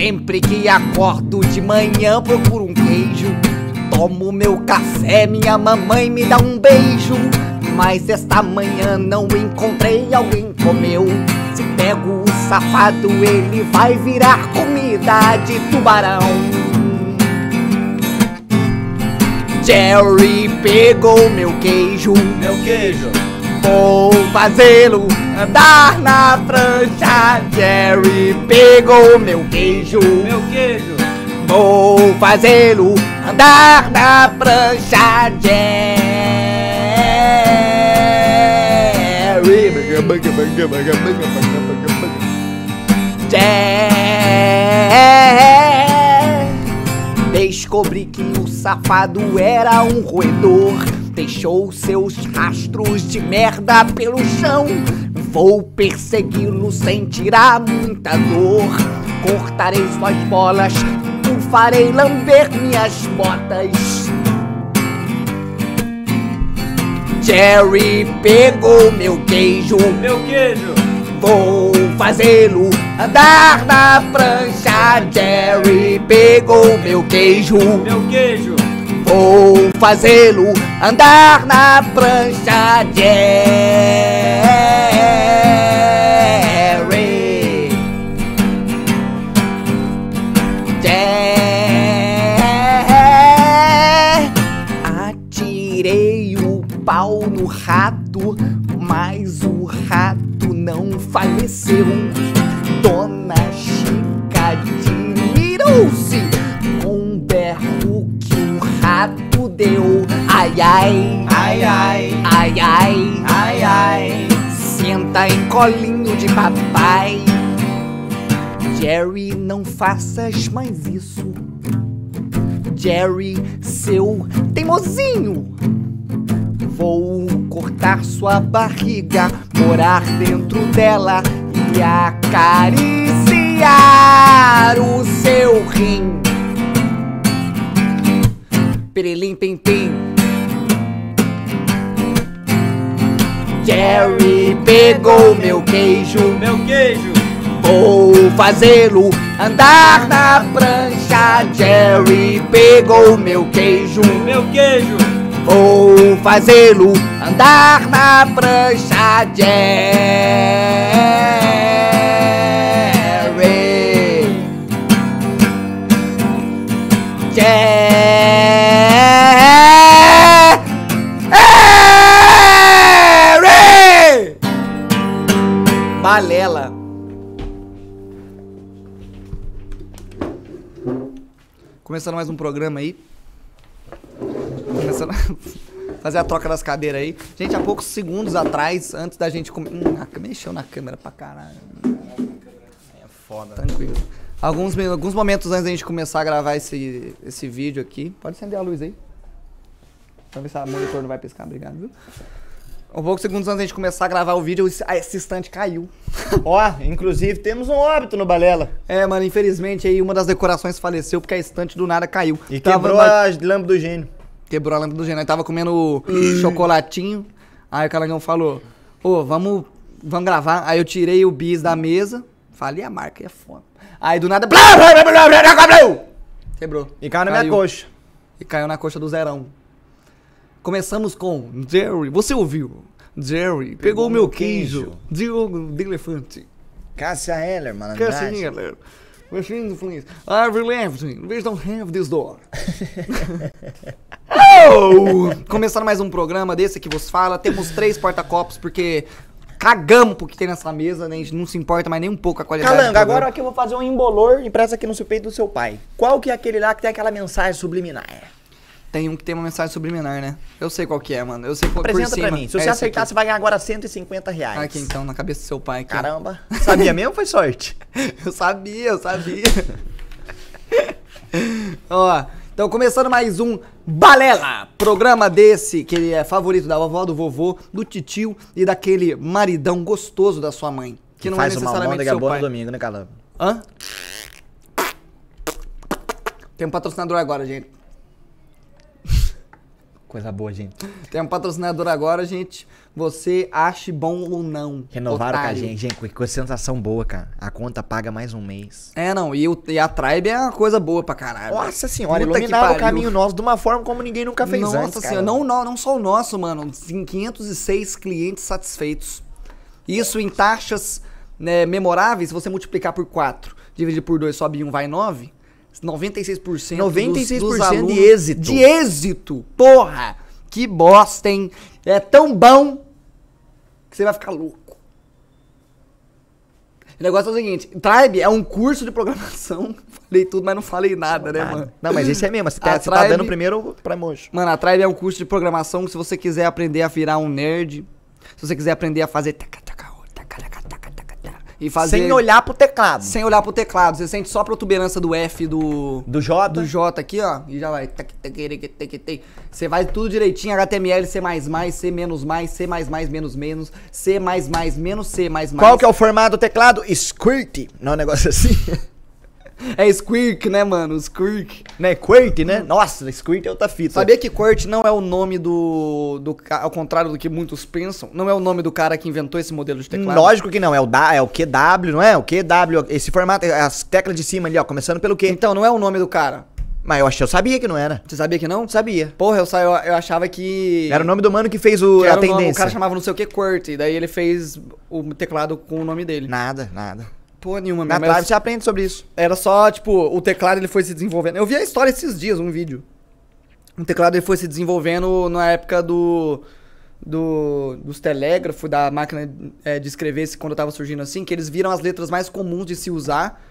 Sempre que acordo de manhã procuro um queijo. Tomo meu café, minha mamãe me dá um beijo. Mas esta manhã não encontrei alguém comeu. Se pego o safado, ele vai virar comida de tubarão. Jerry pegou meu queijo, Meu queijo. vou fazê-lo andar na prancha. Jerry pegou meu queijo, Meu queijo. vou fazê-lo andar na prancha. Jerry. Descobri que o safado era um roedor. Deixou seus rastros de merda pelo chão. Vou persegui-lo sem tirar muita dor. Cortarei suas bolas, o farei lamber minhas botas. Jerry pegou meu queijo, Meu queijo. vou fazê-lo andar na prancha. Jerry pegou meu queijo. Meu queijo. Vou fazê-lo andar na prancha, Jerry. Faleceu. Dona Chica admirou-se com um berro que o rato deu. Ai, ai, Ai, ai. ai, ai, Ai, ai. senta em colinho de papai. Jerry, não faças mais isso. Jerry, seu teimosinho. Vou cortar sua barriga, morar dentro dela e acariciar o seu rim. Perelim, pim, pim. Jerry pegou meu queijo. Meu queijo. Vou fazê-lo andar na prancha. Jerry pegou meu queijo. Meu queijo. Vou fazê-lo andar na prancha. Jerry. Começando mais um programa aí. Começando a fazer a troca das cadeiras aí. Gente, há poucos segundos atrás, antes da gente comer. Hum, mexeu na câmera pra caralho. É foda. Tranquilo. Alguns, alguns momentos antes da gente começar a gravar esse, esse vídeo aqui. Pode acender a luz aí. Pra ver se o monitor não vai piscar, obrigado, viu? Um poucos segundos antes da gente começar a gravar o vídeo, esse, ah, esse instante caiu. Ó, inclusive temos um óbito no Balela. É, mano, infelizmente aí uma das decorações faleceu porque a estante do nada caiu. E Tava quebrou a lâmpada do gênio. Quebrou a lâmpada do gênio. Aí tava comendo chocolatinho. Aí o Calangão falou: Ô, vamos, vamos gravar. Aí eu tirei o bis da mesa. Falei a marca, é foda. Aí do nada. Quebrou. E caiu na minha coxa. E caiu na coxa do Zerão. Começamos com Jerry. Você ouviu? Jerry pegou o meu queijo. queijo. Diogo de elefante. Cássia Heller, mano. Cassinha, Machine please. I've left. We don't have this door. oh! Começando mais um programa desse que vos fala. Temos três porta-copos porque cagamos pro que tem nessa mesa, né? A gente não se importa mais nem um pouco a qualidade Calanga, agora aqui eu vou fazer um embolor e presta aqui no seu peito do seu pai. Qual que é aquele lá que tem aquela mensagem subliminar? Tem um que tem uma mensagem subliminar, né? Eu sei qual que é, mano. Eu sei qual por Apresenta pra mim. Se É você acertar, aqui. você vai ganhar agora 150 reais. Aqui então, na cabeça do seu pai. Aqui. Caramba. Sabia mesmo ou foi sorte? Eu sabia, eu sabia. Ó, então começando mais um Balela, programa desse que ele é favorito da vovó, do vovô, do titio e daquele maridão gostoso da sua mãe. Que não Faz é uma necessariamente boa pai. no domingo, né, Calanga? Hã? Tem um patrocinador agora, gente. Coisa boa, gente. Tem um patrocinador agora, gente. Você ache bom ou não. Renovaram com a otário. gente, gente. Com, com sensação boa, cara. A conta paga mais um mês. É, não. E, o- e a Tribe é uma coisa boa pra caralho. Nossa senhora, Puta que iluminaram o caminho nosso de uma forma como ninguém nunca fez Nossa antes, cara. senhora, não, não, não só o nosso, mano. Tem 506 clientes satisfeitos. Isso em taxas né, memoráveis, se você multiplicar por 4, dividir por 2, sobe 1, vai 9. 96%, 96% dos, dos de alunos- êxito. De êxito! Porra! Que bosta, hein? É tão bom que você vai ficar louco. O negócio é o seguinte: Tribe é um curso de programação. Falei tudo, mas não falei nada, né, mano? Não, mas esse é mesmo. Você tá, tá Tribe- dando primeiro pra mojo. Mano, a Tribe é um curso de programação que se você quiser aprender a virar um nerd, se você quiser aprender a fazer taca, taca, taca, taca, e fazer Sem olhar pro teclado. sem olhar pro teclado, você sente só a protuberância do F do Do J. do J aqui, ó, e já vai. Você vai tudo direitinho, HTML, C++, C menos mais, C menos menos, C menos C. Qual que é o formato do teclado? Squirt. Não é um negócio assim? É Squirk, né, mano? Squirk. né? Quirt, né? Nossa, Squirt é outra fita. Sabia que Quirt não é o nome do, do. Ao contrário do que muitos pensam, não é o nome do cara que inventou esse modelo de teclado? Lógico que não, é o, da, é o QW, não é? O QW, esse formato, as teclas de cima ali, ó, começando pelo Q. Então, não é o nome do cara. Mas eu achei, eu sabia que não era. Você sabia que não? Sabia. Porra, eu, eu, eu achava que. Era o nome do mano que fez o, que a o, nome, o tendência. cara chamava não sei o que Quirt, e daí ele fez o teclado com o nome dele. Nada, nada. Porra nenhuma, Na mesmo. Tribe você aprende sobre isso. Era só, tipo, o teclado ele foi se desenvolvendo. Eu vi a história esses dias, um vídeo. O teclado ele foi se desenvolvendo na época do. do dos telégrafos, da máquina é, de escrever, quando tava surgindo assim, que eles viram as letras mais comuns de se usar.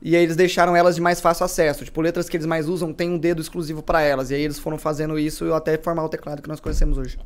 E aí eles deixaram elas de mais fácil acesso. Tipo, letras que eles mais usam tem um dedo exclusivo pra elas. E aí eles foram fazendo isso até formar o teclado que nós conhecemos hoje.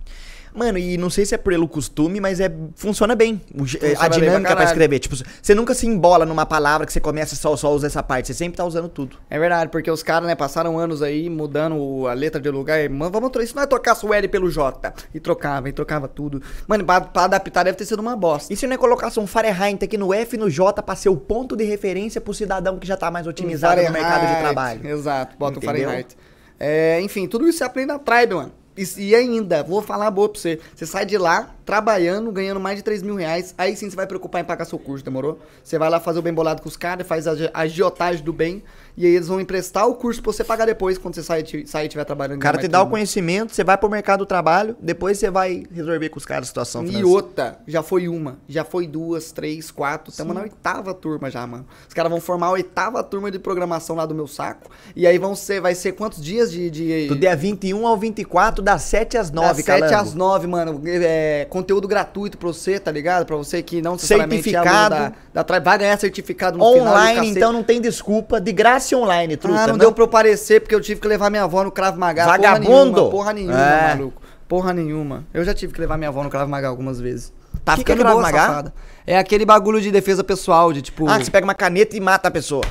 Mano, e não sei se é pelo costume, mas é funciona bem. Funciona a bem pra dinâmica pra, escrever. Tipo, você nunca se embola numa palavra que você começa só, só usa essa parte. Você sempre tá usando tudo. É verdade, porque os caras, né, passaram anos aí mudando a letra de lugar. E, mano, vamos trocar. Isso não é trocar o L pelo J. E trocava, e trocava tudo. Mano, pra, pra adaptar deve ter sido uma bosta. E se não é colocasse um Fahrenheit aqui no F e no J pra ser o ponto de referência pro cidadão que já tá mais otimizado no mercado de trabalho? Exato, bota Entendeu? o Fahrenheit. É, enfim, tudo isso você aprende na Tribe, mano. E, ainda, vou falar boa pra você. Você sai de lá, trabalhando, ganhando mais de 3 mil reais. Aí sim você vai preocupar em pagar seu curso, demorou? Você vai lá fazer o bem bolado com os caras, faz a agiotagem do bem. E aí eles vão emprestar o curso pra você pagar depois, quando você sair e sair e estiver trabalhando. O cara te dá o conhecimento, você vai pro mercado do trabalho, depois você vai resolver com os caras a situação E outra, já foi uma, já foi duas, três, quatro. Estamos na oitava turma já, mano. Os caras vão formar a oitava turma de programação lá do meu saco. E aí vão ser, vai ser quantos dias de. de Do dia 21 ao 24, das 7 às 9, das 7 calango. às 9, mano. É, conteúdo gratuito pra você, tá ligado? Pra você que não necessariamente é Certificado. da, da Tribe, vai ganhar certificado no final. e o Online, então não tem desculpa. De graça online, truta. Ah, não, deu pra eu aparecer porque eu tive que levar minha avó no Krav Maga. Vagabundo! Porra nenhuma, porra nenhuma É. maluco. Porra nenhuma. Eu já tive que levar minha avó no Krav Maga algumas vezes. Tá Que que é ficando boa, Maga? safada. É aquele bagulho de defesa pessoal, de tipo... Ah, que você pega uma caneta e mata a pessoa.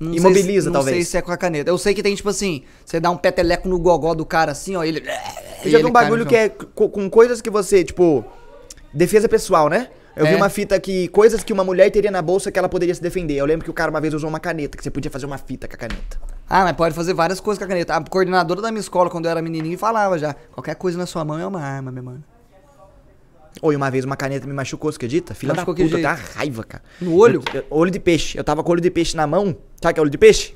não imobiliza, sei, se- talvez. Não sei se é com a caneta. Eu sei que tem, tipo assim, você dá um peteleco no gogó do cara assim, ó, ele... Eu já vi um bagulho que é co- com coisas que você, tipo, defesa pessoal, né? Eu vi É. uma fita que coisas que uma mulher teria na bolsa que ela poderia se defender. Eu lembro que o cara uma vez usou uma caneta, que você podia fazer uma fita com a caneta. Ah, mas pode fazer várias coisas com a caneta. A coordenadora da minha escola, quando eu era menininho, falava já, qualquer coisa na sua mão é uma arma, meu mano. Ou uma vez uma caneta me machucou, você acredita? Filha Machucou da que puta, tá raiva, cara. No olho? Eu- eu- olho de peixe. Eu tava com olho de peixe na mão. Sabe o que é olho de peixe?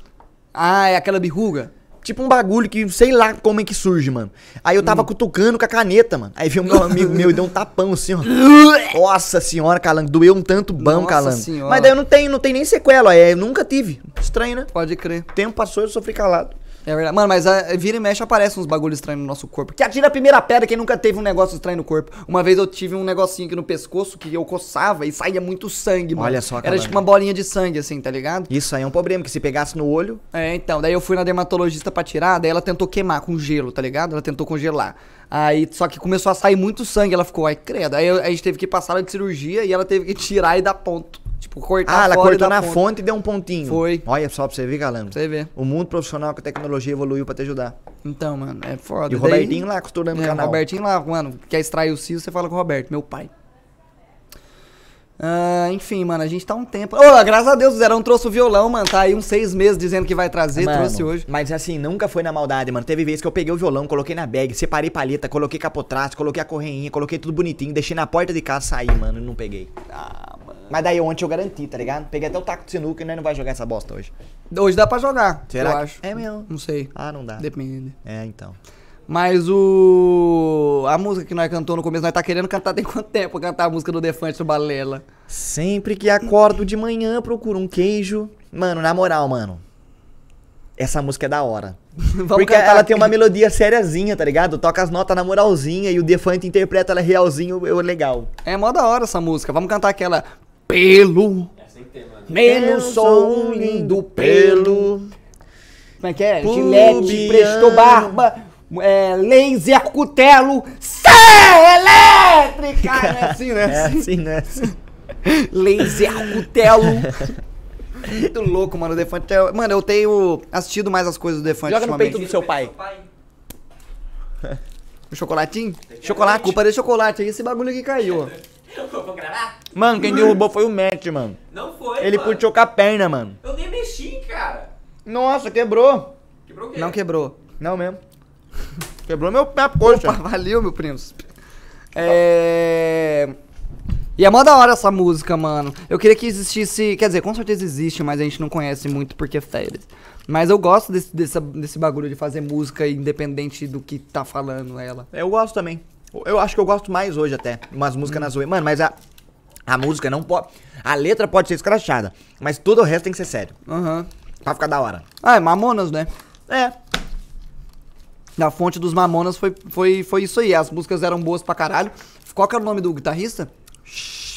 Ah, é aquela birruga? Tipo um bagulho que sei lá como é que surge, mano. Aí eu tava Hum. cutucando com a caneta, mano. Aí veio meu amigo meu e deu um tapão assim, ó. Nossa senhora, calango. Doeu um tanto bom, Nossa calango. senhora. Mas daí eu não tenho, não tem nem sequela, ó. É, eu nunca tive. Estranho, né? Pode crer. O tempo passou e eu sofri calado. É verdade. Mano, mas a, vira e mexe aparece uns bagulhos estranhos no nosso corpo. Que atira a primeira pedra quem nunca teve um negócio estranho no corpo. Uma vez eu tive um negocinho aqui no pescoço que eu coçava e saía muito sangue, mano. Olha só, Era tipo uma bolinha de sangue, assim, tá ligado? Isso aí é um problema, que se pegasse no olho. É, então, daí eu fui na dermatologista pra tirar, daí ela tentou queimar com gelo, tá ligado? Ela tentou congelar. Aí, só que começou a sair muito sangue, ela ficou, ai, credo. Aí a gente teve que passar ela de cirurgia e ela teve que tirar e dar ponto. Tipo, cortar Ah, ela cortou na ponto. fonte e deu um pontinho. Foi. Olha só pra você ver, galera. Pra você ver. O mundo profissional com a tecnologia evoluiu pra te ajudar. Então, mano, é foda. E o Daí- Robertinho lá costurando o É, o canal. Robertinho lá, mano, quer extrair o cio, você fala com o Roberto, meu pai. Ah, enfim, mano, a gente tá um tempo. Ô, graças a Deus, o Zerão trouxe o violão, mano. Tá aí uns seis meses dizendo que vai trazer, Mano, trouxe hoje. Mas assim, nunca foi na maldade, mano. Teve vezes que eu peguei o violão, coloquei na bag, separei palheta, coloquei capotraste, coloquei a correinha, coloquei tudo bonitinho, deixei na porta de casa sair, mano, e não peguei. Ah. Mas daí ontem eu garanti, tá ligado? Peguei até o taco de sinuca e nós não vai jogar essa bosta hoje. Hoje dá pra jogar, Será eu que- acho. É mesmo? Não sei. Ah, não dá. Depende. É, então. Mas o. A música que nós cantou no começo, nós tá querendo cantar tem quanto tempo cantar a música do Defante do Balela? Sempre que acordo de manhã, procuro um queijo. Mano, na moral, mano. Essa música é da hora. Porque cantar ela tem uma melodia sériazinha, tá ligado? Toca as notas na moralzinha e o Defante interpreta ela realzinho, eu legal. É mó da hora essa música. Vamos cantar aquela. Pelo. Que ter, mano. Menos sou um lindo pelo. Como é que é? Pubiano. Gilete, presto barba, é, laser, cutelo, serra elétrica. Não é assim, né? É assim, né? Laser, cutelo. Muito louco, mano. O Defante é... Mano, eu tenho assistido mais as coisas do Defante Joga no peito do seu pai. O chocolatinho? Chocolate. Culpa desse chocolate aí, esse bagulho aqui caiu. Eu vou gravar? Mano, quem derrubou foi o Matt, mano. Não foi, Ele mano. puxou com a perna, mano. Eu nem mexi, cara. Nossa, quebrou. Quebrou o quê? Não quebrou. Não mesmo. Quebrou meu pé, coxa. Opa, valeu, meu príncipe. É... E é mó da hora essa música, mano. Eu queria que existisse. Quer dizer, com certeza existe, mas a gente não conhece muito porque é férias. Mas eu gosto desse, desse, desse bagulho de fazer música independente do que tá falando ela. Eu gosto também. Eu acho que eu gosto mais hoje até. Umas músicas na zoeira. Mano, mas a, a música não pode. A letra pode ser escrachada. Mas todo o resto tem que ser sério. Aham. Pra ficar da hora. Ah, é Mamonas, né? É. Na fonte dos Mamonas foi, foi, foi isso aí. As músicas eram boas pra caralho. Qual que era o nome do guitarrista?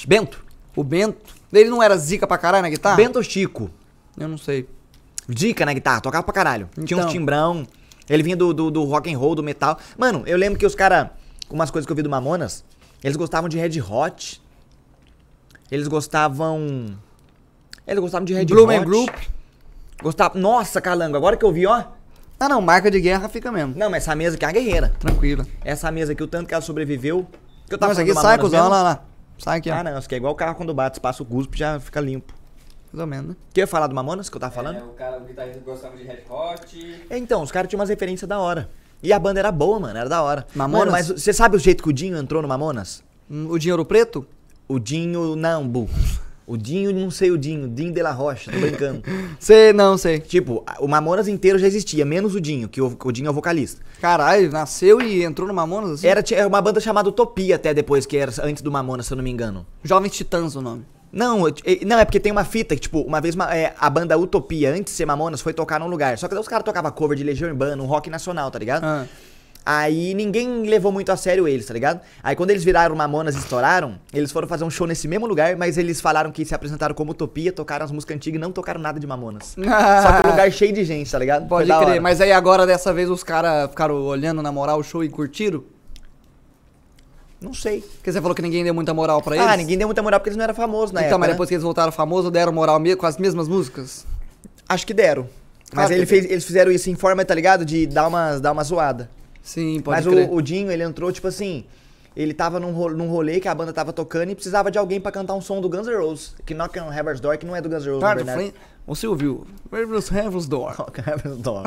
Bento. O Bento. Ele não era zica pra caralho na guitarra? Bento Chico. Eu não sei. Dica na guitarra, tocava pra caralho. Tinha uns Então. timbrão. Ele vinha do, do, do rock and roll, do metal. Mano, eu lembro que os caras, umas coisas que eu vi do Mamonas, eles gostavam de Red Hot. Eles gostavam. Eles gostavam de Red Blue Man Hot. Group. Gostavam. Nossa, calango, agora que eu vi, ó. Ah, não. Marca de guerra fica mesmo. Não, mas essa mesa aqui é uma guerreira. Tranquilo. Essa mesa aqui, o tanto que ela sobreviveu. Que eu Não, isso falando aqui sai, cuzão. Olha lá, lá. Sai aqui, ó. Ah, não, isso aqui é igual o carro quando bate, passa o cuspe já fica limpo. Mais ou menos, né? Quer eu falar do Mamonas que eu tava falando? É, o cara, o guitarrista gostava de Red Hot. É, Então, os caras tinham umas referências da hora. E a banda era boa, mano, era da hora. Mamonas? Mano, mas você sabe o jeito que o Dinho entrou no Mamonas? Hum, O Dinheiro Preto? O Dinho, não, Bu. O Dinho, não sei o Dinho, Dinho de la Rocha, tô brincando. Sei, não, sei. tipo, a- o Mamonas inteiro já existia, menos o Dinho, que o, o Dinho é o vocalista. Caralho, nasceu e entrou no Mamonas assim? Era tinha uma banda chamada Utopia até depois, que era antes do Mamonas, se eu não me engano. Jovens Titãs o nome. Não, não, é porque tem uma fita que, tipo, uma vez ma- é, a banda Utopia, antes de ser Mamonas, foi tocar num lugar. Só que os caras tocavam cover de Legião Urbana, um rock nacional, tá ligado? Ah. Aí ninguém levou muito a sério eles, tá ligado? Aí quando eles viraram Mamonas e estouraram, eles foram fazer um show nesse mesmo lugar, mas eles falaram que se apresentaram como Utopia, tocaram as músicas antigas e não tocaram nada de Mamonas. Só que o lugar cheio de gente, tá ligado? Pode crer, mas aí agora dessa vez os caras ficaram olhando na moral o show e curtiram? Não sei. Porque você falou que ninguém deu muita moral pra eles? Ah, ninguém deu muita moral porque eles não eram famosos na Então, época, mas né? depois que eles voltaram famosos, deram moral com as mesmas músicas? Acho que deram. Mas Ah, ele fez- eles fizeram isso em forma, tá ligado? De dar uma, dar uma zoada. Sim, pode Mas crer. o, o Dinho, ele entrou, tipo assim. Ele tava num, ro- num rolê que a banda tava tocando e precisava de alguém pra cantar um som do Guns N' Roses. Que Knock on Heaven's Door, que não é do Guns N' Roses, na Tarde, verdade. Você ouviu? Rivers Heaven's Door. Knock on Heaven's Door.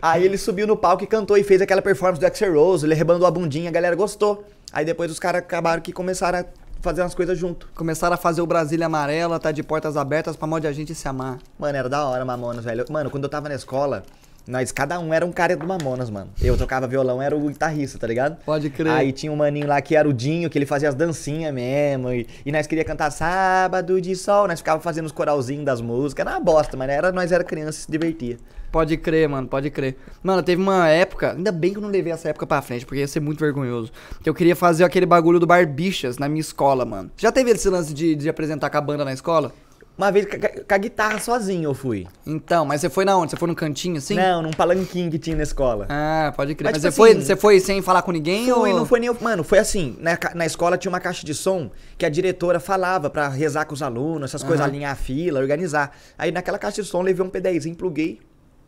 Aí ele subiu no palco e cantou e fez aquela performance do Axel Rose, ele rebandou a bundinha, a galera gostou. Aí depois os caras acabaram que começaram a fazer umas coisas junto. Começaram a fazer o Brasília Amarela, tá de portas abertas pra mod a gente se amar. Mano, era da hora, Mamonas, velho. Mano, quando eu tava na escola, nós, cada um era um cara do Mamonas, mano. Eu tocava violão, era o guitarrista, tá ligado? Pode crer. Aí tinha um maninho lá que era o Dinho, que ele fazia as dancinhas mesmo. E, e nós queria cantar Sábado de Sol, nós ficava fazendo os coralzinhos das músicas. Era uma bosta, mas era, nós era criança e se divertia. Pode crer, mano, pode crer. Mano, teve uma época, ainda bem que eu não levei essa época pra frente, porque ia ser muito vergonhoso. Que eu queria fazer aquele bagulho do Barbichas na minha escola, mano. Já teve esse lance de, de apresentar com a banda na escola? Uma vez com a- guitarra sozinho eu fui. Então, mas você foi na onde? Você foi no cantinho assim? Não, num palanquinho que tinha na escola. Ah, pode crer. Mas, Mas, tipo você, foi, assim, você foi sem falar com ninguém Foi, ou... não foi nem. Mano, foi assim. Na, ca- na escola tinha uma caixa de som que a diretora falava pra rezar com os alunos, essas coisas, Aham. alinhar a fila, organizar. Aí naquela caixa de som eu levei um P10, pluguei.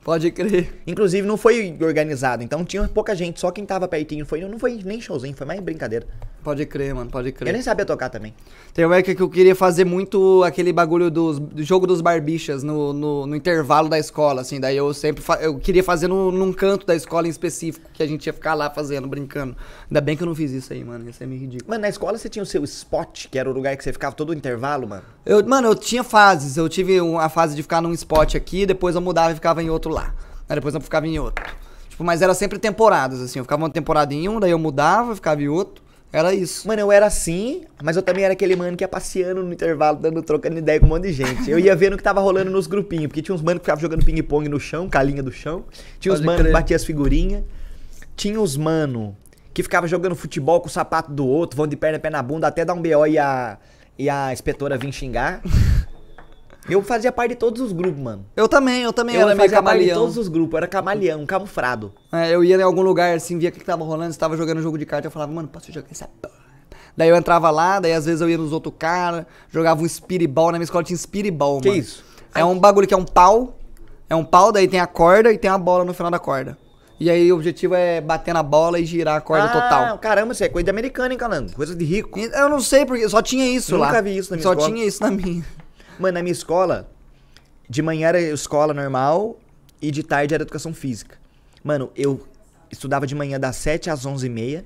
Pode crer. Inclusive não foi organizado, então tinha pouca gente, só quem tava pertinho. Foi, não foi nem showzinho, foi mais brincadeira. Pode crer, mano, pode crer. Eu nem sabia tocar também. Tem uma época que eu queria fazer muito aquele bagulho dos, do jogo dos barbichas no, no, no intervalo da escola, assim. Daí eu sempre fa- eu queria fazer no, num canto da escola em específico, que a gente ia ficar lá fazendo, brincando. Ainda bem que eu não fiz isso aí, mano. Isso é meio ridículo. Mano, na escola você tinha o seu spot, que era o lugar que você ficava todo o intervalo, mano. Eu, mano, eu tinha fases. Eu tive um- a fase de ficar num spot aqui, depois eu mudava e ficava em outro lá. Aí depois eu ficava em outro. Tipo, mas era sempre temporadas, assim. Eu ficava uma temporada em um, daí eu mudava, ficava em outro. Era isso. Mano, eu era assim, mas eu também era aquele mano que ia passeando no intervalo, dando, trocando ideia com um monte de gente. Eu ia vendo o que tava rolando nos grupinhos, porque tinha uns manos que ficavam jogando ping-pong no chão, com a linha do chão. Tinha uns Pode manos que batiam as figurinhas. Tinha os mano que ficava jogando futebol com o sapato do outro, vão de perna pé na bunda, até dar um BO e a, e a inspetora vir xingar. Eu fazia parte de todos os grupos, mano. Eu também, eu também Eu era meio fazia parte de camaleão. todos os grupos, eu era camaleão, camufrado. É, eu ia em algum lugar, assim, via o que que tava rolando, estava jogando jogo de carta, eu falava, mano, posso jogar essa porra? Daí eu entrava lá, daí às vezes eu ia nos outros caras, jogava um Spiritball, na minha escola tinha Spiritball, Que mano. isso? É um bagulho que é um pau, é um pau, daí tem a corda e tem a bola no final da corda. E aí o objetivo é bater na bola e girar a corda ah, total. caramba, isso é coisa de americano, hein, Calango? Coisa de rico. Eu não sei, porque só tinha isso lá. Nunca vi isso na minha Só escola. tinha isso na minha. Mano, na minha escola, de manhã era escola normal e de tarde era educação física. Mano, eu estudava de manhã das 7 às 11 e meia,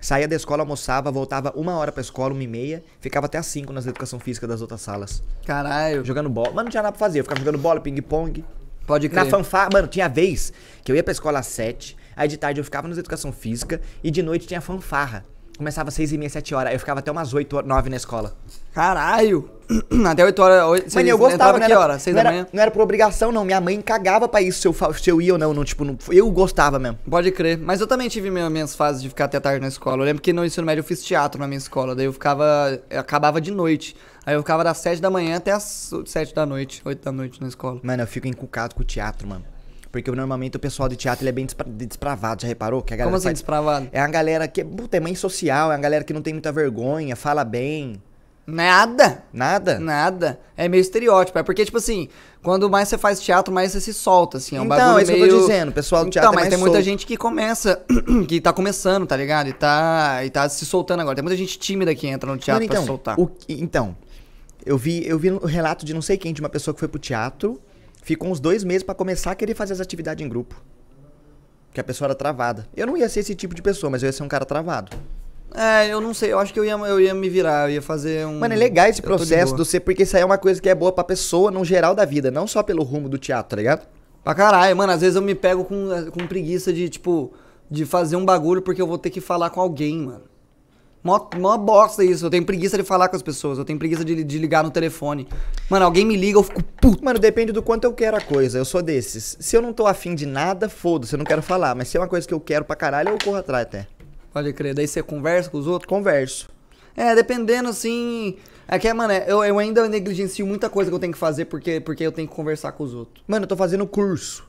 saía da escola, almoçava, voltava uma hora pra escola, uma e meia, ficava até às 5 nas educação física das outras salas. Caralho, Jogando bola. Mano, não tinha nada pra fazer, eu ficava jogando bola, ping-pong. Pode crer. Na fanfarra, mano, tinha vez que eu ia pra escola às 7, aí de tarde eu ficava nas educação física e de noite tinha fanfarra. Começava às 6 e meia, 7 horas, aí eu ficava até umas 8, 9 na escola. Caralho. Até 8 horas. oito- Mano, eu gostava, não era, hora? 6 não, da era, manhã? não era por obrigação, não. Minha mãe cagava pra isso se eu, se eu ia ou não. não tipo, não- eu gostava mesmo. Pode crer. Mas eu também tive minha- minhas fases de ficar até tarde na escola. Eu lembro que no ensino médio eu fiz teatro na minha escola. Daí eu ficava. Eu acabava de noite. Aí eu ficava das 7 da manhã até as 7 da noite, 8 da noite na escola. Mano, eu fico encucado com o teatro, mano. Porque normalmente o pessoal de teatro ele é bem despra- despravado, já reparou? Que a galera Como assim, faz- despravado? É uma galera que puta, é mãe social, é uma galera que não tem muita vergonha, fala bem. Nada! Nada. Nada. É meio estereótipo. É porque, tipo assim, quando mais você faz teatro, mais você se solta, assim. É um Então, bagulho é isso que meio... eu tô dizendo, o pessoal do teatro Então, é mas tem muita solto. gente que começa, que tá começando, tá ligado? E tá, e tá se soltando agora. Tem muita gente tímida que entra no teatro Mano, pra então, se soltar. o que- então, eu vi, eu vi um relato de não sei quem, de uma pessoa que foi pro teatro, ficou uns dois meses pra começar a querer fazer as atividades em grupo. Que a pessoa era travada. Eu não ia ser esse tipo de pessoa, mas eu ia ser um cara travado. É, eu não sei, eu acho que eu ia, eu ia me virar, eu ia fazer um. Mano, é legal esse processo do ser, porque isso aí é uma coisa que é boa pra pessoa no geral da vida, não só pelo rumo do teatro, tá ligado? Pra caralho, mano, às vezes eu me pego com, com preguiça de, tipo, de fazer um bagulho porque eu vou ter que falar com alguém, mano. Mó, mó bosta isso, eu tenho preguiça de falar com as pessoas, eu tenho preguiça de, de ligar no telefone. Mano, alguém me liga, eu fico puto. Mano, depende do quanto eu quero a coisa. Eu sou desses. Se eu não tô afim de nada, foda-se, eu não quero falar. Mas se é uma coisa que eu quero pra caralho, eu corro atrás até. Pode crer, daí você conversa com os outros? Converso. É, dependendo assim. É que, mano, eu, eu ainda negligencio muita coisa que eu tenho que fazer porque, porque eu tenho que conversar com os outros. Mano, eu tô fazendo curso.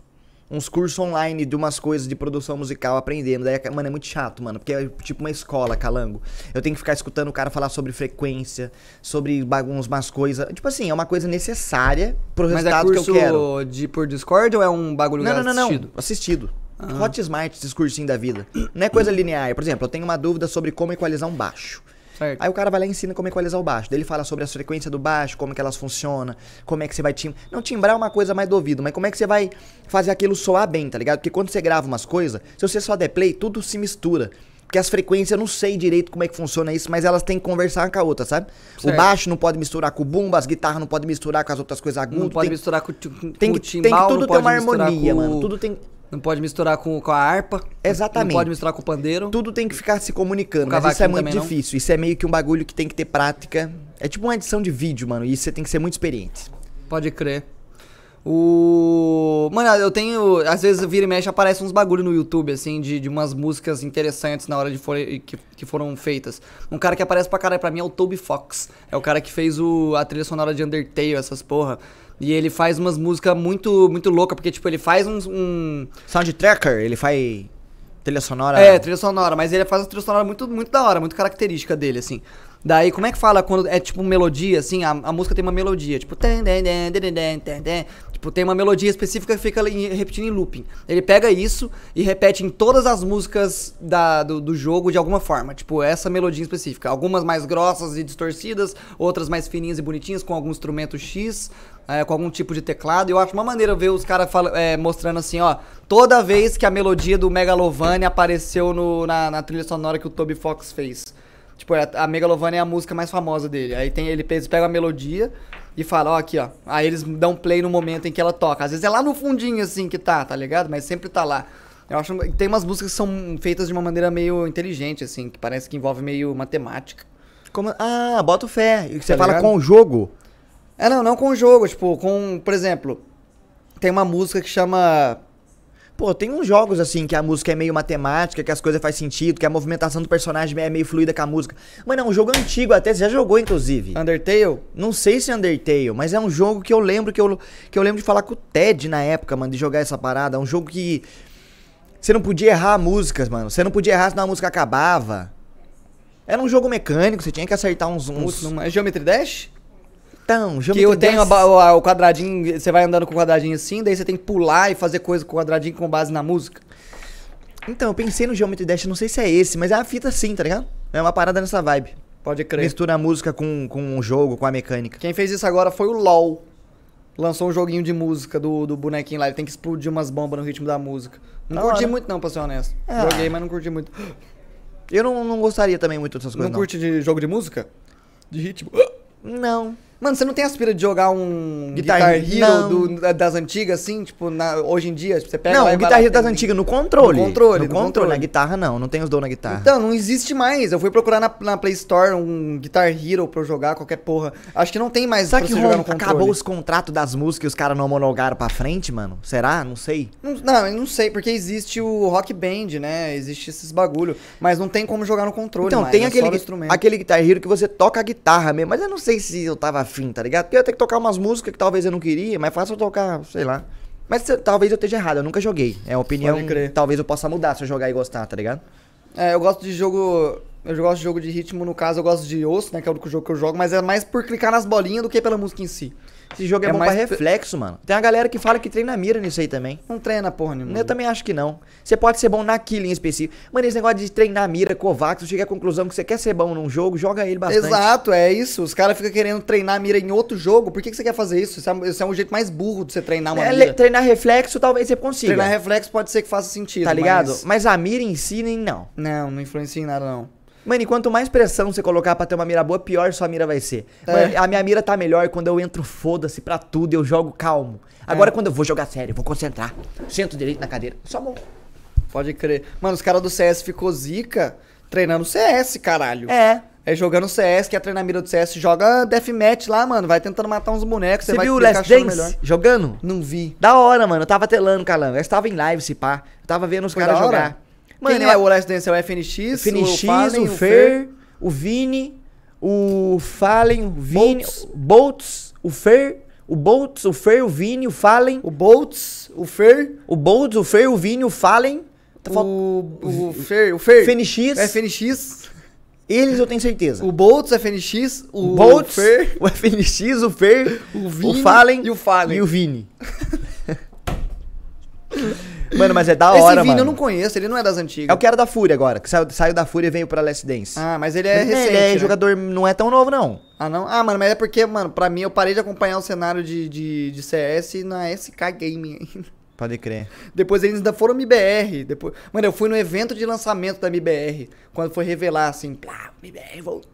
Uns cursos online de umas coisas de produção musical, aprendendo. Daí, mano, é muito chato, mano. Porque é tipo uma escola, calango. Eu tenho que ficar escutando o cara falar sobre frequência, sobre bagunças, umas coisas. Tipo assim, é uma coisa necessária pro Mas é resultado que eu quero. curso de, por Discord ou é um bagulho Não, não, não, não. assistido? Assistido. Hotmart, esses cursinhos da vida. Não é coisa linear. Por exemplo, eu tenho uma dúvida sobre como equalizar um baixo. Certo. Aí o cara vai lá e ensina como equalizar o baixo. Daí ele fala sobre as frequências do baixo, como que elas funcionam, como é que você vai tim... Não, timbrar é uma coisa mais do ouvido, mas como é que você vai fazer aquilo soar bem, tá ligado? Porque quando você grava umas coisas, se você só der play, tudo se mistura. Porque as frequências, eu não sei direito como é que funciona isso, mas elas têm que conversar uma com a outra, sabe? Certo. O baixo não pode misturar com o bumbo, as guitarras não podem misturar com as outras coisas agudas. Não pode tem, misturar com, o com tem o timbal, tem que tudo ter uma harmonia, mano. Tudo tem, Não pode misturar com, com a harpa. Exatamente. Não pode misturar com o pandeiro. tudo tem que ficar se comunicando, mas isso é muito também não? difícil. Isso é meio que um bagulho que tem que ter prática. É tipo uma edição de vídeo, mano, e você tem que ser muito experiente. Pode crer. O. Mano, eu tenho. Às vezes vira e mexe aparece uns bagulho no YouTube, assim, de, de umas músicas interessantes na hora de for, que, que foram feitas. Um cara que aparece pra caralho pra mim é o Toby Fox. É o cara que fez o, a trilha sonora de Undertale, essas porra. E ele faz umas músicas muito, muito loucas, porque, tipo, ele faz uns, um. Soundtracker, ele faz trilha sonora. É, trilha sonora, mas ele faz uma trilha sonora muito, muito da hora, muito característica dele, assim. Daí, como é que fala quando é tipo melodia, assim? A, a música tem uma melodia, tipo. Tipo, tem uma melodia específica que fica repetindo em looping. Ele pega isso e repete em todas as músicas da, do, do jogo de alguma forma. Tipo, essa melodia específica. Algumas mais grossas e distorcidas, outras mais fininhas e bonitinhas, com algum instrumento X, é, com algum tipo de teclado. Eu acho uma maneira ver os caras é, mostrando assim, ó. Toda vez que a melodia do Megalovania apareceu no, na, na trilha sonora que o Toby Fox fez. Tipo, a, a Megalovania é a música mais famosa dele. Aí tem, ele, eles pegam a melodia e falam, ó, aqui, ó. Aí eles dão play no momento em que ela toca. Às vezes é lá no fundinho, assim, que tá, tá ligado? Mas sempre tá lá. Eu acho que tem umas músicas que são feitas de uma maneira meio inteligente, assim, que parece que envolve meio matemática. Como- Ah, bota fé. E Você Tá fala ligado? com o jogo. É, não, não com o jogo, tipo, com, por exemplo, tem uma música que chama. Pô, tem uns jogos assim que a música é meio matemática, que as coisas fazem sentido, que a movimentação do personagem é meio fluida com a música. Mas não, um jogo antigo até, você já jogou inclusive. Undertale? Não sei se é Undertale, mas é um jogo que eu lembro que eu, que eu lembro de falar com o Ted na época, mano, de jogar essa parada. É um jogo que você não podia errar músicas, mano. Você não podia errar senão a música acabava. Era um jogo mecânico, você tinha que acertar uns. uns... Putz, É Geometry Dash? Então, Que eu tenho a o, o quadradinho, você vai andando com o quadradinho assim, daí você tem que pular e fazer coisa com o quadradinho com base na música. Então, eu pensei no Geometry Dash, não sei se é esse, mas é uma fita assim, tá ligado? É uma parada nessa vibe. Pode crer. Mistura a música com, com o jogo, com a mecânica. Quem fez isso agora foi o LOL. Lançou um joguinho de música do, do bonequinho lá. Ele tem que explodir umas bombas no ritmo da música. Não Da curti hora. muito, não, pra ser honesto. Ah. Joguei, mas não curti muito. Eu não, não gostaria também muito dessas coisas, não não. curte de jogo de música? De ritmo? Não. Mano, você não tem aspira de jogar um Guitar- Guitar, Hero do- da- das antigas, assim? Tipo, na- hoje em dia, você pega não, o Guitar Hero das antigas, no controle. No controle, No no controle. controle. Na guitarra não, não tem os dons na guitarra. Então, não existe mais. Eu fui procurar na, na Play Store um Guitar Hero pra eu jogar, qualquer porra. Acho que não tem mais Será que você jogar Ron, no controle. acabou os contratos das músicas e os caras não homologaram pra frente, mano? Será? Não sei. Não, não, eu não sei, porque existe o Rock Band, né? Existe esses bagulho. Mas não tem como jogar no controle Então, mais, tem é aquele, aquele Guitar Hero que você toca a guitarra mesmo, mas eu não sei se eu tava afim, tá ligado? Porque eu ia ter que tocar umas músicas que talvez eu não queria, mas fácil eu tocar, sei lá. Mas se- talvez eu esteja errado, eu nunca joguei. É uma opinião, Pode crer. talvez eu possa mudar se eu jogar e gostar, tá ligado? É, eu gosto de jogo. Eu gosto de jogo de ritmo, no caso, eu gosto de osso, né? Que é o único jogo que eu jogo, mas é mais por clicar nas bolinhas do que pela música em si. Esse jogo é, É bom mais pra reflexo, mano. Tem uma galera que fala que treina mira nisso aí também. Não treina porra nenhuma. Eu também acho que não. Você pode ser bom naquilo em específico. Mano, esse negócio de treinar mira, Kovacs, cheguei à conclusão que você quer ser bom num jogo, joga ele bastante. Exato, é isso. Os caras ficam querendo treinar a mira em outro jogo. Por que, que você quer fazer isso? Isso é, isso é um jeito mais burro de você treinar uma É, mira. treinar reflexo talvez você consiga. Treinar reflexo pode ser que faça sentido. tá ligado? mas- Mas... a mira em si, nem não. Não, não influencia em nada, não. Mano, e quanto mais pressão você colocar pra ter uma mira boa, pior sua mira vai ser. É. Mano, a minha mira tá melhor quando eu entro foda-se pra tudo e eu jogo calmo. Agora, quando eu vou jogar sério, eu vou concentrar. Sento direito na cadeira. Só bom. Pode crer. Mano, os caras do CS ficou zica treinando CS, caralho. É. É jogando CS, quer treinar a mira do CS, joga deathmatch lá, mano. Vai tentando matar uns bonecos. Você viu o Last Dance jogando? Não vi. Da hora, mano. Eu tava telando, calango. Eu estava em live, se pá. Eu tava vendo os caras jogar. Mano, Quem é o Last Dance? É o FNX, o FNX, Fallen, o Fer, o Vini, o Fallen, o Vini, Boltz. o Boltz, o Fer, o Boltz, o Fer, o Vini, o Fallen, o Boltz, o Fer, o Boltz, o Fer, o Vini, o Fallen. Tá fal- o, o Fer, o Fer. FNX. O FNX, Eles eu tenho certeza. o Boltz, o FNX, o, O Boltz, Fer, o FNX, o Fer, o o Vini Fallen e o Fallen. e o Vini. mano, mas é da Esse hora, Vini mano. eu não conheço, ele não é das antigas. É o que era da Fúria agora, que saiu, saiu da Fúria e veio pra Last Dance. Ah, mas ele é Mas recente, Ele é né? jogador, não é tão novo, não. Ah, não? Ah, mano, mas é porque, mano, pra mim eu parei de acompanhar o cenário de, de, de CS na SK Gaming ainda. Pode crer. Depois eles ainda foram MBR. Depois... Mano, eu fui no evento de lançamento da MBR. Quando foi revelar assim, plá, MBR voltou.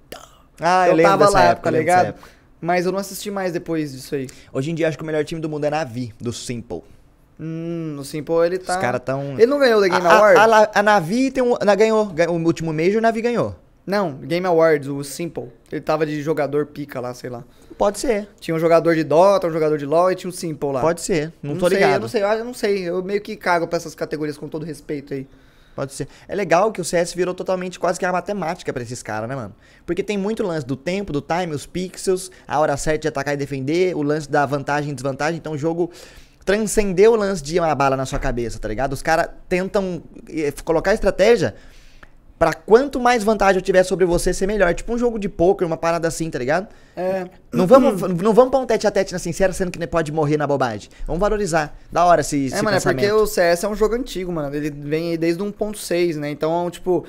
Ah, eu, eu lembro tava dessa lá, época, tá eu lembro dessa ligado? época. Mas eu não assisti mais depois disso aí. Hoje em dia acho que o melhor time do mundo é Navi, do Simple. Hum, no Simple ele tá. Os caras tão. Ele não ganhou da Game a, Awards? A, a, a Navi tem um, na, ganhou. O último Major, a Navi ganhou. Não, Game Awards, o Simple. Ele tava de jogador pica lá, sei lá. Pode ser. Tinha um jogador de Dota, um jogador de LoL e tinha um Simple lá. Pode ser. Não, tô sei, ligado. Eu não sei, eu não sei. Eu meio que cago pra essas categorias com todo respeito aí. Pode ser. É legal que o CS virou totalmente quase que a matemática pra esses caras, né, mano? Porque tem muito lance do tempo, do time, os pixels, a hora certa de atacar e defender, o lance da vantagem e desvantagem. Então o jogo transcendeu o lance de uma bala na sua cabeça, tá ligado? Os caras tentam eh, colocar estratégia Pra quanto mais vantagem eu tiver sobre você, ser melhor. Tipo um jogo de poker, uma parada assim, tá ligado? É. Não vamos, não vamos pra um tete a tete na sincera, sendo que pode morrer na bobagem. Vamos valorizar. Da hora esse, esse É, mano, é porque pensamento. o CS é um jogo antigo, mano. Ele vem desde o 1.6, né? Então, tipo,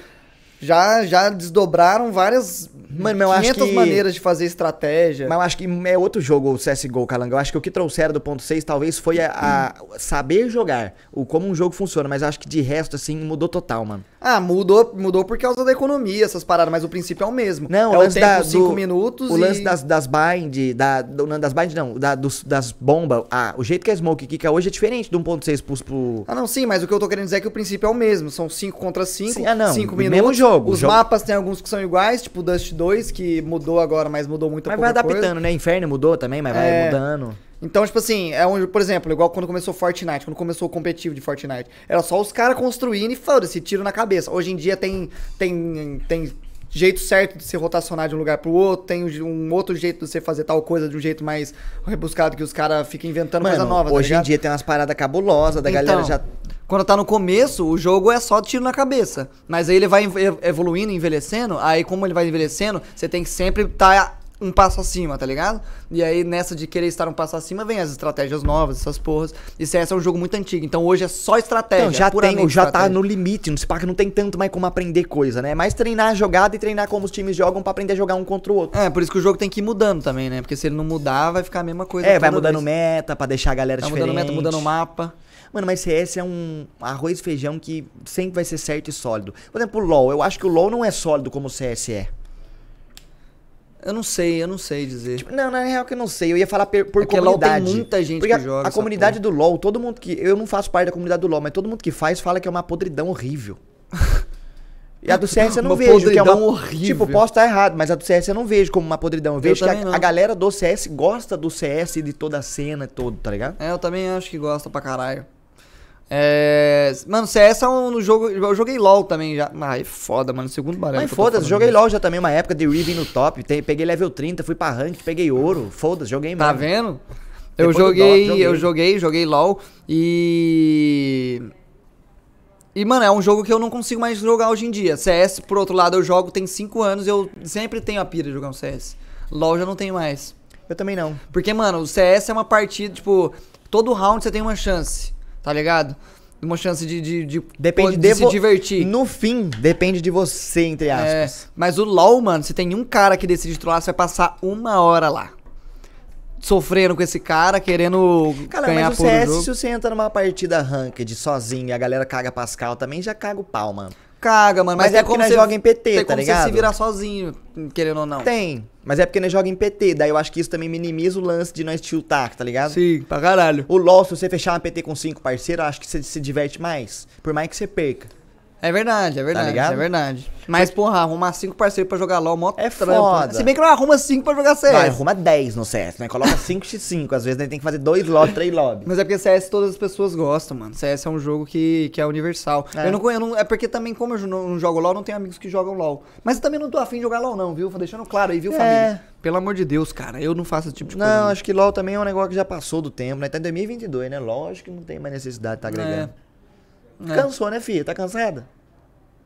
já, já desdobraram várias Mano, mas eu acho 500 que- maneiras de fazer estratégia. Mas eu acho que é outro jogo o CSGO, Calanga. Eu acho que o que trouxeram do ponto 6 talvez foi a, a saber jogar, o como um jogo funciona, mas eu acho que de resto, assim, mudou total, mano. Ah, mudou, mudou por causa da economia, essas paradas, mas o princípio é o mesmo. Não, é o lance da, 5 do- minutos O e... lance das, das bind, da, do, não, das bind não, da, dos, das bombas, ah, o jeito que a Smoke kicka hoje é diferente do 1.6 pro, pro... Ah, não, sim, mas o que eu tô querendo dizer é que o princípio é o mesmo. São 5 contra 5, Sim, ah, não, 5 mesmo minutos. Jogo, Os jogo- mapas tem alguns que são iguais, tipo o Dust 2, que mudou agora, mas mudou muito Mas vai pouca coisa. adaptando, né? Inferno mudou também, mas vai É. mudando. Então, tipo assim, é um, por exemplo, igual quando começou Fortnite, quando começou o competitivo de Fortnite, era só os caras construindo e foda-se, tiro na cabeça. Hoje em dia tem, tem, tem jeito certo de se rotacionar de um lugar pro outro, tem um outro jeito de você fazer tal coisa de um jeito mais rebuscado que os caras ficam inventando coisa Mano, nova, tá hoje em ligado? dia tem umas paradas cabulosas da galera Então, já... Quando tá no começo, o jogo é só tiro na cabeça. Mas aí ele vai ev- evoluindo, envelhecendo. Aí, como ele vai envelhecendo, você tem que sempre estar um passo acima, tá ligado? E aí, nessa de querer estar um passo acima, vem as estratégias novas, essas porras. E CS é um jogo muito antigo. Então hoje é só estratégia. Já tem, já tá estratégia. no limite, no SPAC não tem tanto mais como aprender coisa, né? É mais treinar a jogada e treinar como os times jogam pra aprender a jogar um contra o outro. É, por isso que o jogo tem que ir mudando também, né? Porque se ele não mudar, vai ficar a mesma coisa. É, vai mudando vez. meta pra deixar a galera Vai diferente. mudando meta, mudando mapa. Mano, mas CS é um arroz e feijão que sempre vai ser certo e sólido. Por exemplo, o LoL. Eu acho que o LoL não é sólido como o CS é. Eu não sei, eu não sei dizer. Tipo, não, na real que eu não sei. Eu ia falar per- por É porque LoL tem comunidade. muita gente Porque que joga A comunidade do LoL, todo mundo que... Eu não faço parte da comunidade do LoL, mas todo mundo que faz fala que é uma podridão horrível. E a do CS eu não Uma vejo. que é uma, podridão horrível. Tipo, posso estar errado, mas a do CS eu não vejo como uma podridão. Eu vejo que a, a galera do CS gosta do CS e de toda a cena e todo, tá ligado? É, eu também acho que gosta pra caralho. É. Mano, CS é um jogo. Eu joguei LOL também já. Ai, foda, mano. Segundo barulho. Mas foda-se, joguei LoL já também uma época de Riven no top. tem- peguei level 30, fui pra rank, peguei ouro. Foda-se, joguei Tá mesmo. vendo? Eu joguei, joguei. eu joguei, joguei LOL e. E, mano, é um jogo que eu não consigo mais jogar hoje em dia. CS, por outro lado, eu jogo tem 5 anos eu sempre tenho a pira de jogar um CS. LOL já não tenho mais. Eu também não. Porque, mano, o CS é uma partida, tipo, todo round você tem uma chance, tá ligado? Uma chance de, de, de, Depende de de, se divertir. No fim, depende de você, entre É, aspas. mas o LoL, mano, se tem um cara que decide trollar, você vai passar uma hora lá. Sofrendo com esse cara, querendo Cara, ganhar mas o CS, jogo. se você entra numa partida ranked sozinho e a galera caga Pascal, também já caga o pau, mano. Caga, mano. Mas, Mas é tem porque nós você joga em PT, tem tá como ligado? você se virar sozinho, querendo ou não. Tem. Mas é porque nós joga em PT, daí eu acho que isso também minimiza o lance de nós tiltar, tá ligado? Sim, pra caralho. O LoL, se você fechar uma PT com cinco parceiros, eu acho que você se diverte mais. Por mais que você perca. É verdade, é verdade, ligado? é verdade. Mas, porra, arrumar cinco parceiros pra jogar LoL, mó É foda. Se bem que não arruma cinco pra jogar CS. Não, arruma 10 no CS, né? Coloca 5x5. Às vezes né, tem que fazer dois lobbies, três lobbies. Mas é porque CS todas as pessoas gostam, mano. CS é um jogo que, que é universal. É. Eu, não, eu não- É porque também, como eu não, não jogo LOL, não tenho amigos que jogam LOL. Mas eu também não tô afim de jogar LOL, não, viu? Vou deixando claro aí, viu, É. família? Pelo amor de Deus, cara. Eu não faço esse tipo de coisa. Não, acho que LoL também é um negócio que já passou do tempo, né? Tá em 2022, né? Lógico que não tem mais necessidade de tá agregando. É. Cansou, né, filha? Tá cansada?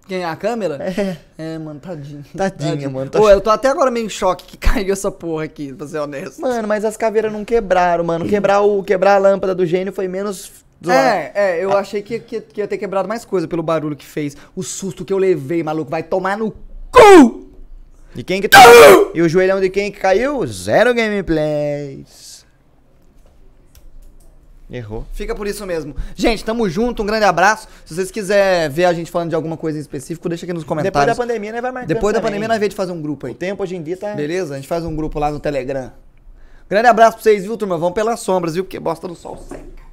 Quem? A câmera? É. É, mano, tadinho. Tadinha, mano, tá Pô, eu tô até agora meio em choque que caiu essa porra aqui, pra ser honesto. Mano, mas as caveiras não quebraram, mano. Quebrar, o, quebrar a lâmpada do gênio foi menos. É, é, eu achei que, que, que ia ter quebrado mais coisa pelo barulho que fez. O susto que eu levei, maluco, vai tomar no cu! De quem que tá? E o joelhão de quem que caiu? Zero gameplays. Errou. Fica por isso mesmo. Gente, tamo junto, um grande abraço. Se vocês quiserem ver a gente falando de alguma coisa em específico, deixa aqui nos Depois da comentários. pandemia, né? Vai marcando Depois da também. pandemia, nós vamos fazer um grupo aí. O tempo hoje em dia tá... Beleza? A gente faz um grupo lá no Telegram. Grande abraço pra vocês, viu, turma? Vamos pelas sombras, viu? Porque bosta do sol seca.